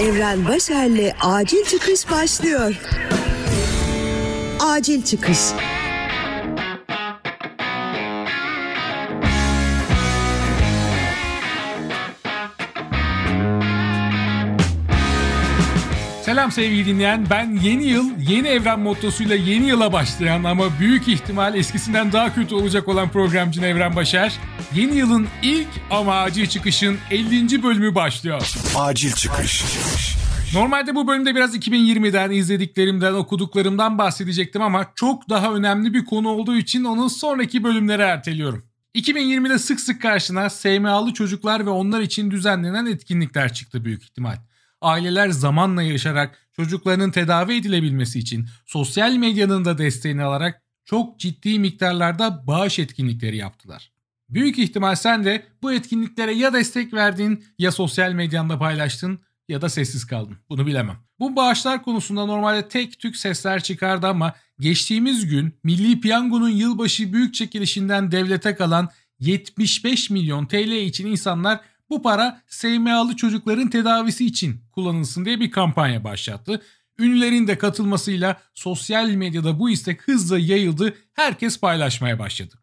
Evren Başer'le Acil Çıkış başlıyor. Acil Çıkış. Selam sevgili dinleyen. Ben yeni yıl, yeni evren mottosuyla yeni yıla başlayan ama büyük ihtimal eskisinden daha kötü olacak olan programcı Evren Başar. Yeni yılın ilk ama acil çıkışın 50. bölümü başlıyor. Acil çıkış. Normalde bu bölümde biraz 2020'den, izlediklerimden, okuduklarımdan bahsedecektim ama çok daha önemli bir konu olduğu için onu sonraki bölümlere erteliyorum. 2020'de sık sık karşına SMA'lı çocuklar ve onlar için düzenlenen etkinlikler çıktı büyük ihtimal. Aileler zamanla yarışarak çocuklarının tedavi edilebilmesi için sosyal medyanın da desteğini alarak çok ciddi miktarlarda bağış etkinlikleri yaptılar. Büyük ihtimal sen de bu etkinliklere ya destek verdin ya sosyal medyanda paylaştın ya da sessiz kaldın. Bunu bilemem. Bu bağışlar konusunda normalde tek tük sesler çıkardı ama geçtiğimiz gün Milli Piyango'nun yılbaşı büyük çekilişinden devlete kalan 75 milyon TL için insanlar bu para SMA'lı çocukların tedavisi için kullanılsın diye bir kampanya başlattı. Ünlülerin de katılmasıyla sosyal medyada bu istek hızla yayıldı. Herkes paylaşmaya başladı.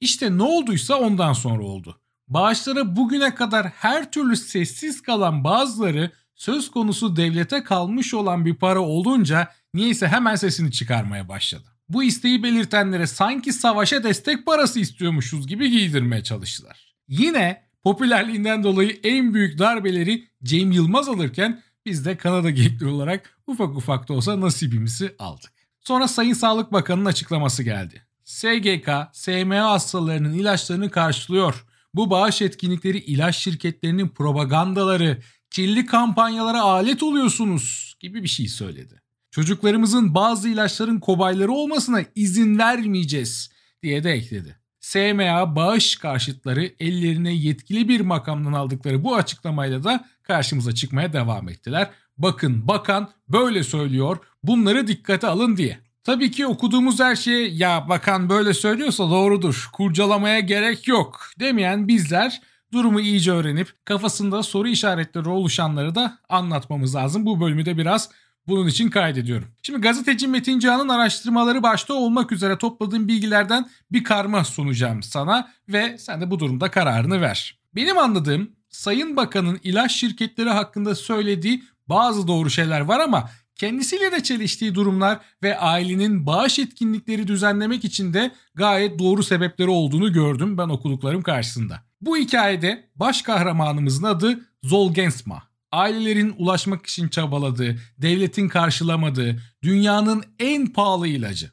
İşte ne olduysa ondan sonra oldu. Bağışlara bugüne kadar her türlü sessiz kalan bazıları söz konusu devlete kalmış olan bir para olunca niyeyse hemen sesini çıkarmaya başladı. Bu isteği belirtenlere sanki savaşa destek parası istiyormuşuz gibi giydirmeye çalıştılar. Yine popülerliğinden dolayı en büyük darbeleri Cem Yılmaz alırken biz de Kanada geyikleri olarak ufak ufak da olsa nasibimizi aldık. Sonra Sayın Sağlık Bakanı'nın açıklaması geldi. SGK, SMA hastalarının ilaçlarını karşılıyor. Bu bağış etkinlikleri ilaç şirketlerinin propagandaları, kirli kampanyalara alet oluyorsunuz gibi bir şey söyledi. Çocuklarımızın bazı ilaçların kobayları olmasına izin vermeyeceğiz diye de ekledi. SMA bağış karşıtları ellerine yetkili bir makamdan aldıkları bu açıklamayla da karşımıza çıkmaya devam ettiler. Bakın bakan böyle söylüyor bunları dikkate alın diye. Tabii ki okuduğumuz her şey ya bakan böyle söylüyorsa doğrudur kurcalamaya gerek yok demeyen bizler durumu iyice öğrenip kafasında soru işaretleri oluşanları da anlatmamız lazım. Bu bölümü de biraz bunun için kaydediyorum. Şimdi gazeteci Metin Can'ın araştırmaları başta olmak üzere topladığım bilgilerden bir karma sunacağım sana ve sen de bu durumda kararını ver. Benim anladığım Sayın Bakan'ın ilaç şirketleri hakkında söylediği bazı doğru şeyler var ama kendisiyle de çeliştiği durumlar ve ailenin bağış etkinlikleri düzenlemek için de gayet doğru sebepleri olduğunu gördüm ben okuduklarım karşısında. Bu hikayede baş kahramanımızın adı Zolgensma ailelerin ulaşmak için çabaladığı, devletin karşılamadığı dünyanın en pahalı ilacı.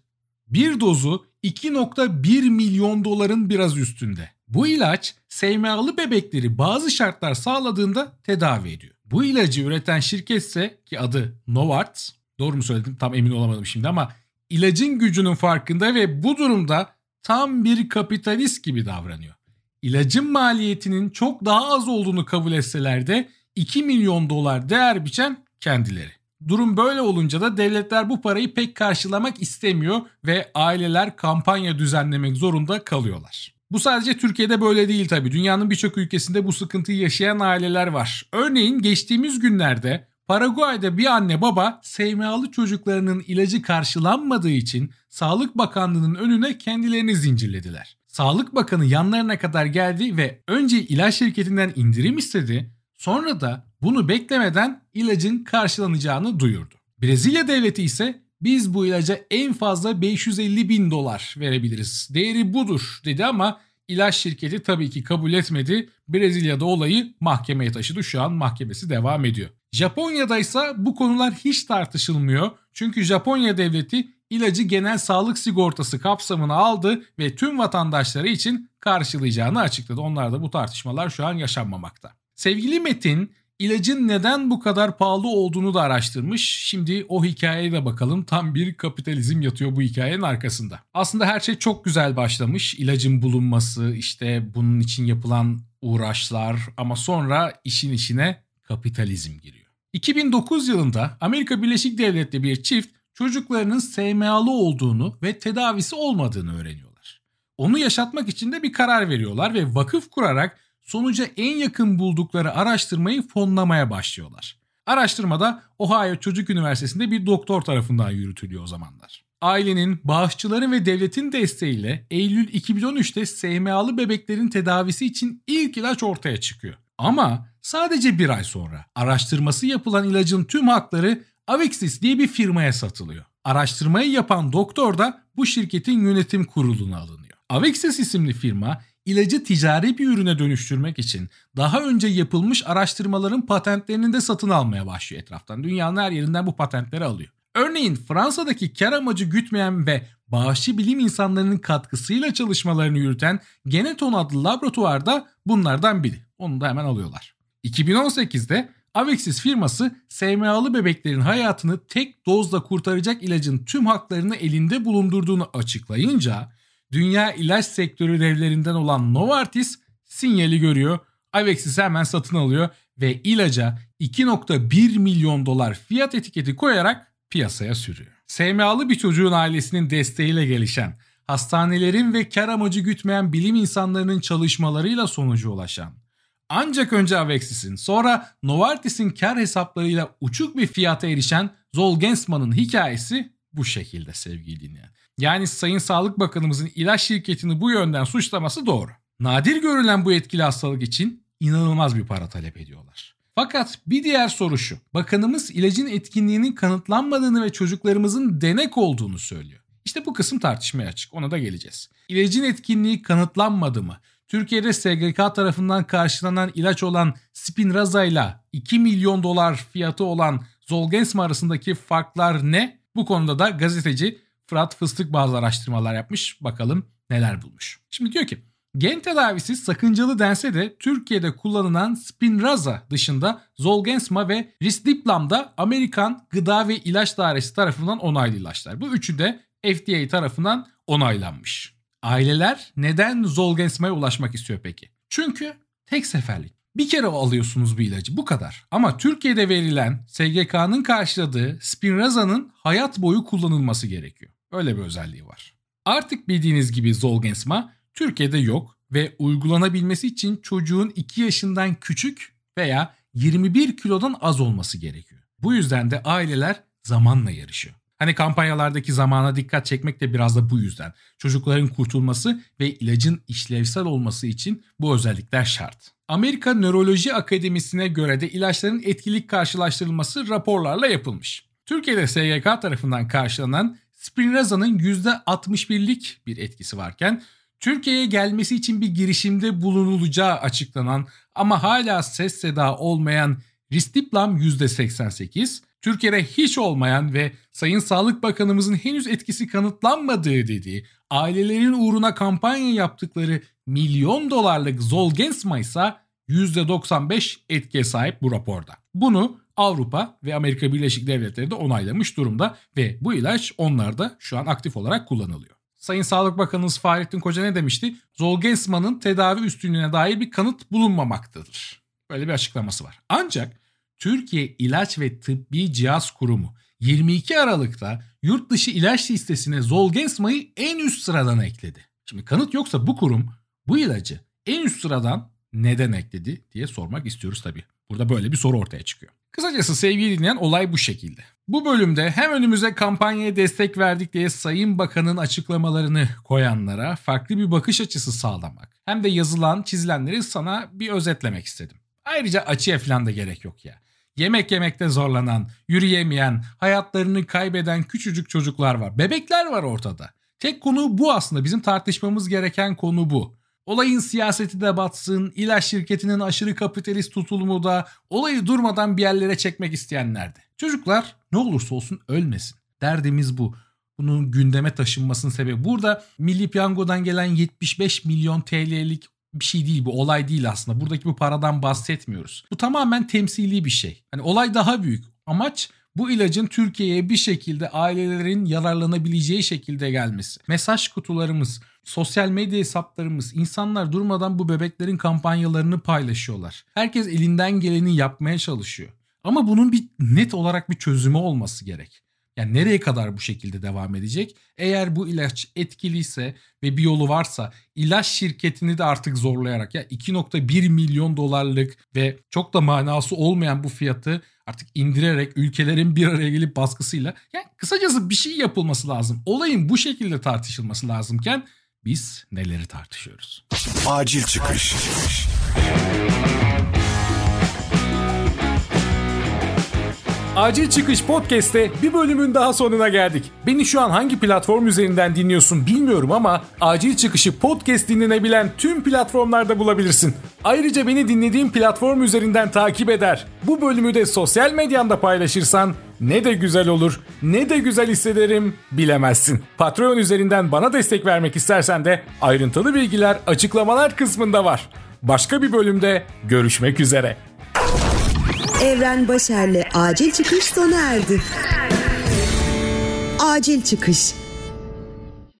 Bir dozu 2.1 milyon doların biraz üstünde. Bu ilaç SMA'lı bebekleri bazı şartlar sağladığında tedavi ediyor. Bu ilacı üreten şirketse ki adı Novartis, doğru mu söyledim tam emin olamadım şimdi ama ilacın gücünün farkında ve bu durumda tam bir kapitalist gibi davranıyor. İlacın maliyetinin çok daha az olduğunu kabul etseler de 2 milyon dolar değer biçen kendileri. Durum böyle olunca da devletler bu parayı pek karşılamak istemiyor ve aileler kampanya düzenlemek zorunda kalıyorlar. Bu sadece Türkiye'de böyle değil tabii. Dünyanın birçok ülkesinde bu sıkıntıyı yaşayan aileler var. Örneğin geçtiğimiz günlerde Paraguay'da bir anne baba SMA'lı çocuklarının ilacı karşılanmadığı için Sağlık Bakanlığı'nın önüne kendilerini zincirlediler. Sağlık Bakanı yanlarına kadar geldi ve önce ilaç şirketinden indirim istedi. Sonra da bunu beklemeden ilacın karşılanacağını duyurdu. Brezilya devleti ise biz bu ilaca en fazla 550 bin dolar verebiliriz. Değeri budur dedi ama ilaç şirketi tabii ki kabul etmedi. Brezilya'da olayı mahkemeye taşıdı. Şu an mahkemesi devam ediyor. Japonya'da ise bu konular hiç tartışılmıyor. Çünkü Japonya devleti ilacı genel sağlık sigortası kapsamına aldı ve tüm vatandaşları için karşılayacağını açıkladı. Onlar da bu tartışmalar şu an yaşanmamakta. Sevgili Metin ilacın neden bu kadar pahalı olduğunu da araştırmış. Şimdi o hikayeye de bakalım. Tam bir kapitalizm yatıyor bu hikayenin arkasında. Aslında her şey çok güzel başlamış. İlacın bulunması, işte bunun için yapılan uğraşlar ama sonra işin içine kapitalizm giriyor. 2009 yılında Amerika Birleşik Devletleri bir çift çocuklarının SMA'lı olduğunu ve tedavisi olmadığını öğreniyorlar. Onu yaşatmak için de bir karar veriyorlar ve vakıf kurarak sonuca en yakın buldukları araştırmayı fonlamaya başlıyorlar. Araştırmada Ohio Çocuk Üniversitesi'nde bir doktor tarafından yürütülüyor o zamanlar. Ailenin, bağışçıların ve devletin desteğiyle Eylül 2013'te SMA'lı bebeklerin tedavisi için ilk ilaç ortaya çıkıyor. Ama sadece bir ay sonra araştırması yapılan ilacın tüm hakları Avexis diye bir firmaya satılıyor. Araştırmayı yapan doktor da bu şirketin yönetim kuruluna alınıyor. Avexis isimli firma ilacı ticari bir ürüne dönüştürmek için daha önce yapılmış araştırmaların patentlerini de satın almaya başlıyor etraftan. Dünyanın her yerinden bu patentleri alıyor. Örneğin Fransa'daki kar amacı gütmeyen ve bağışçı bilim insanlarının katkısıyla çalışmalarını yürüten Geneton adlı laboratuvarda bunlardan biri. Onu da hemen alıyorlar. 2018'de Avexis firması SMA'lı bebeklerin hayatını tek dozla kurtaracak ilacın tüm haklarını elinde bulundurduğunu açıklayınca dünya ilaç sektörü devlerinden olan Novartis sinyali görüyor. Avexis'i hemen satın alıyor ve ilaca 2.1 milyon dolar fiyat etiketi koyarak piyasaya sürüyor. SMA'lı bir çocuğun ailesinin desteğiyle gelişen, hastanelerin ve kar amacı gütmeyen bilim insanlarının çalışmalarıyla sonucu ulaşan, ancak önce Avexis'in sonra Novartis'in kar hesaplarıyla uçuk bir fiyata erişen Zolgensma'nın hikayesi bu şekilde sevgili dinleyen. Yani Sayın Sağlık Bakanımızın ilaç şirketini bu yönden suçlaması doğru. Nadir görülen bu etkili hastalık için inanılmaz bir para talep ediyorlar. Fakat bir diğer soru şu. Bakanımız ilacın etkinliğinin kanıtlanmadığını ve çocuklarımızın denek olduğunu söylüyor. İşte bu kısım tartışmaya açık. Ona da geleceğiz. İlacın etkinliği kanıtlanmadı mı? Türkiye'de SGK tarafından karşılanan ilaç olan Spinraza ile 2 milyon dolar fiyatı olan Zolgensma arasındaki farklar ne? Bu konuda da gazeteci Fırat Fıstık bazı araştırmalar yapmış. Bakalım neler bulmuş. Şimdi diyor ki gen tedavisi sakıncalı dense de Türkiye'de kullanılan Spinraza dışında Zolgensma ve Risdiplam da Amerikan Gıda ve İlaç Dairesi tarafından onaylı ilaçlar. Bu üçü de FDA tarafından onaylanmış. Aileler neden Zolgensma'ya ulaşmak istiyor peki? Çünkü tek seferlik. Bir kere alıyorsunuz bu ilacı bu kadar. Ama Türkiye'de verilen SGK'nın karşıladığı Spinraza'nın hayat boyu kullanılması gerekiyor. Öyle bir özelliği var. Artık bildiğiniz gibi Zolgensma Türkiye'de yok ve uygulanabilmesi için çocuğun 2 yaşından küçük veya 21 kilodan az olması gerekiyor. Bu yüzden de aileler zamanla yarışıyor. Hani kampanyalardaki zamana dikkat çekmek de biraz da bu yüzden. Çocukların kurtulması ve ilacın işlevsel olması için bu özellikler şart. Amerika Nöroloji Akademisi'ne göre de ilaçların etkilik karşılaştırılması raporlarla yapılmış. Türkiye'de SGK tarafından karşılanan Spinraza'nın %61'lik bir etkisi varken Türkiye'ye gelmesi için bir girişimde bulunulacağı açıklanan ama hala ses seda olmayan Ristiplam %88, Türkiye'de hiç olmayan ve Sayın Sağlık Bakanımızın henüz etkisi kanıtlanmadığı dediği, ailelerin uğruna kampanya yaptıkları milyon dolarlık Zolgensma ise %95 etkiye sahip bu raporda. Bunu Avrupa ve Amerika Birleşik Devletleri de onaylamış durumda ve bu ilaç onlarda şu an aktif olarak kullanılıyor. Sayın Sağlık Bakanımız Fahrettin Koca ne demişti? Zolgensma'nın tedavi üstünlüğüne dair bir kanıt bulunmamaktadır. Böyle bir açıklaması var. Ancak Türkiye İlaç ve Tıbbi Cihaz Kurumu 22 Aralık'ta yurt dışı ilaç listesine Zolgensma'yı en üst sıradan ekledi. Şimdi kanıt yoksa bu kurum bu ilacı en üst sıradan neden ekledi diye sormak istiyoruz tabii. Burada böyle bir soru ortaya çıkıyor. Kısacası sevgili dinleyen olay bu şekilde. Bu bölümde hem önümüze kampanyaya destek verdik diye Sayın Bakan'ın açıklamalarını koyanlara farklı bir bakış açısı sağlamak hem de yazılan çizilenleri sana bir özetlemek istedim. Ayrıca açıya falan da gerek yok ya. Yemek yemekte zorlanan, yürüyemeyen, hayatlarını kaybeden küçücük çocuklar var. Bebekler var ortada. Tek konu bu aslında. Bizim tartışmamız gereken konu bu. Olayın siyaseti de batsın, ilaç şirketinin aşırı kapitalist tutulumu da olayı durmadan bir yerlere çekmek isteyenlerdi. Çocuklar ne olursa olsun ölmesin. Derdimiz bu. Bunun gündeme taşınmasının sebebi. Burada Milli Piyango'dan gelen 75 milyon TL'lik bir şey değil bu olay değil aslında. Buradaki bu paradan bahsetmiyoruz. Bu tamamen temsili bir şey. Hani olay daha büyük. Amaç bu ilacın Türkiye'ye bir şekilde ailelerin yararlanabileceği şekilde gelmesi. Mesaj kutularımız, sosyal medya hesaplarımız, insanlar durmadan bu bebeklerin kampanyalarını paylaşıyorlar. Herkes elinden geleni yapmaya çalışıyor. Ama bunun bir net olarak bir çözümü olması gerek. Yani nereye kadar bu şekilde devam edecek? Eğer bu ilaç etkiliyse ve bir yolu varsa ilaç şirketini de artık zorlayarak ya 2.1 milyon dolarlık ve çok da manası olmayan bu fiyatı artık indirerek ülkelerin bir araya gelip baskısıyla yani kısacası bir şey yapılması lazım. Olayın bu şekilde tartışılması lazımken biz neleri tartışıyoruz? Acil çıkış. Acil Çıkış Podcast'te bir bölümün daha sonuna geldik. Beni şu an hangi platform üzerinden dinliyorsun bilmiyorum ama Acil Çıkış'ı podcast dinlenebilen tüm platformlarda bulabilirsin. Ayrıca beni dinlediğin platform üzerinden takip eder. Bu bölümü de sosyal medyanda paylaşırsan ne de güzel olur, ne de güzel hissederim bilemezsin. Patreon üzerinden bana destek vermek istersen de ayrıntılı bilgiler açıklamalar kısmında var. Başka bir bölümde görüşmek üzere. Evren Başer'le acil çıkış sona erdi. Acil çıkış.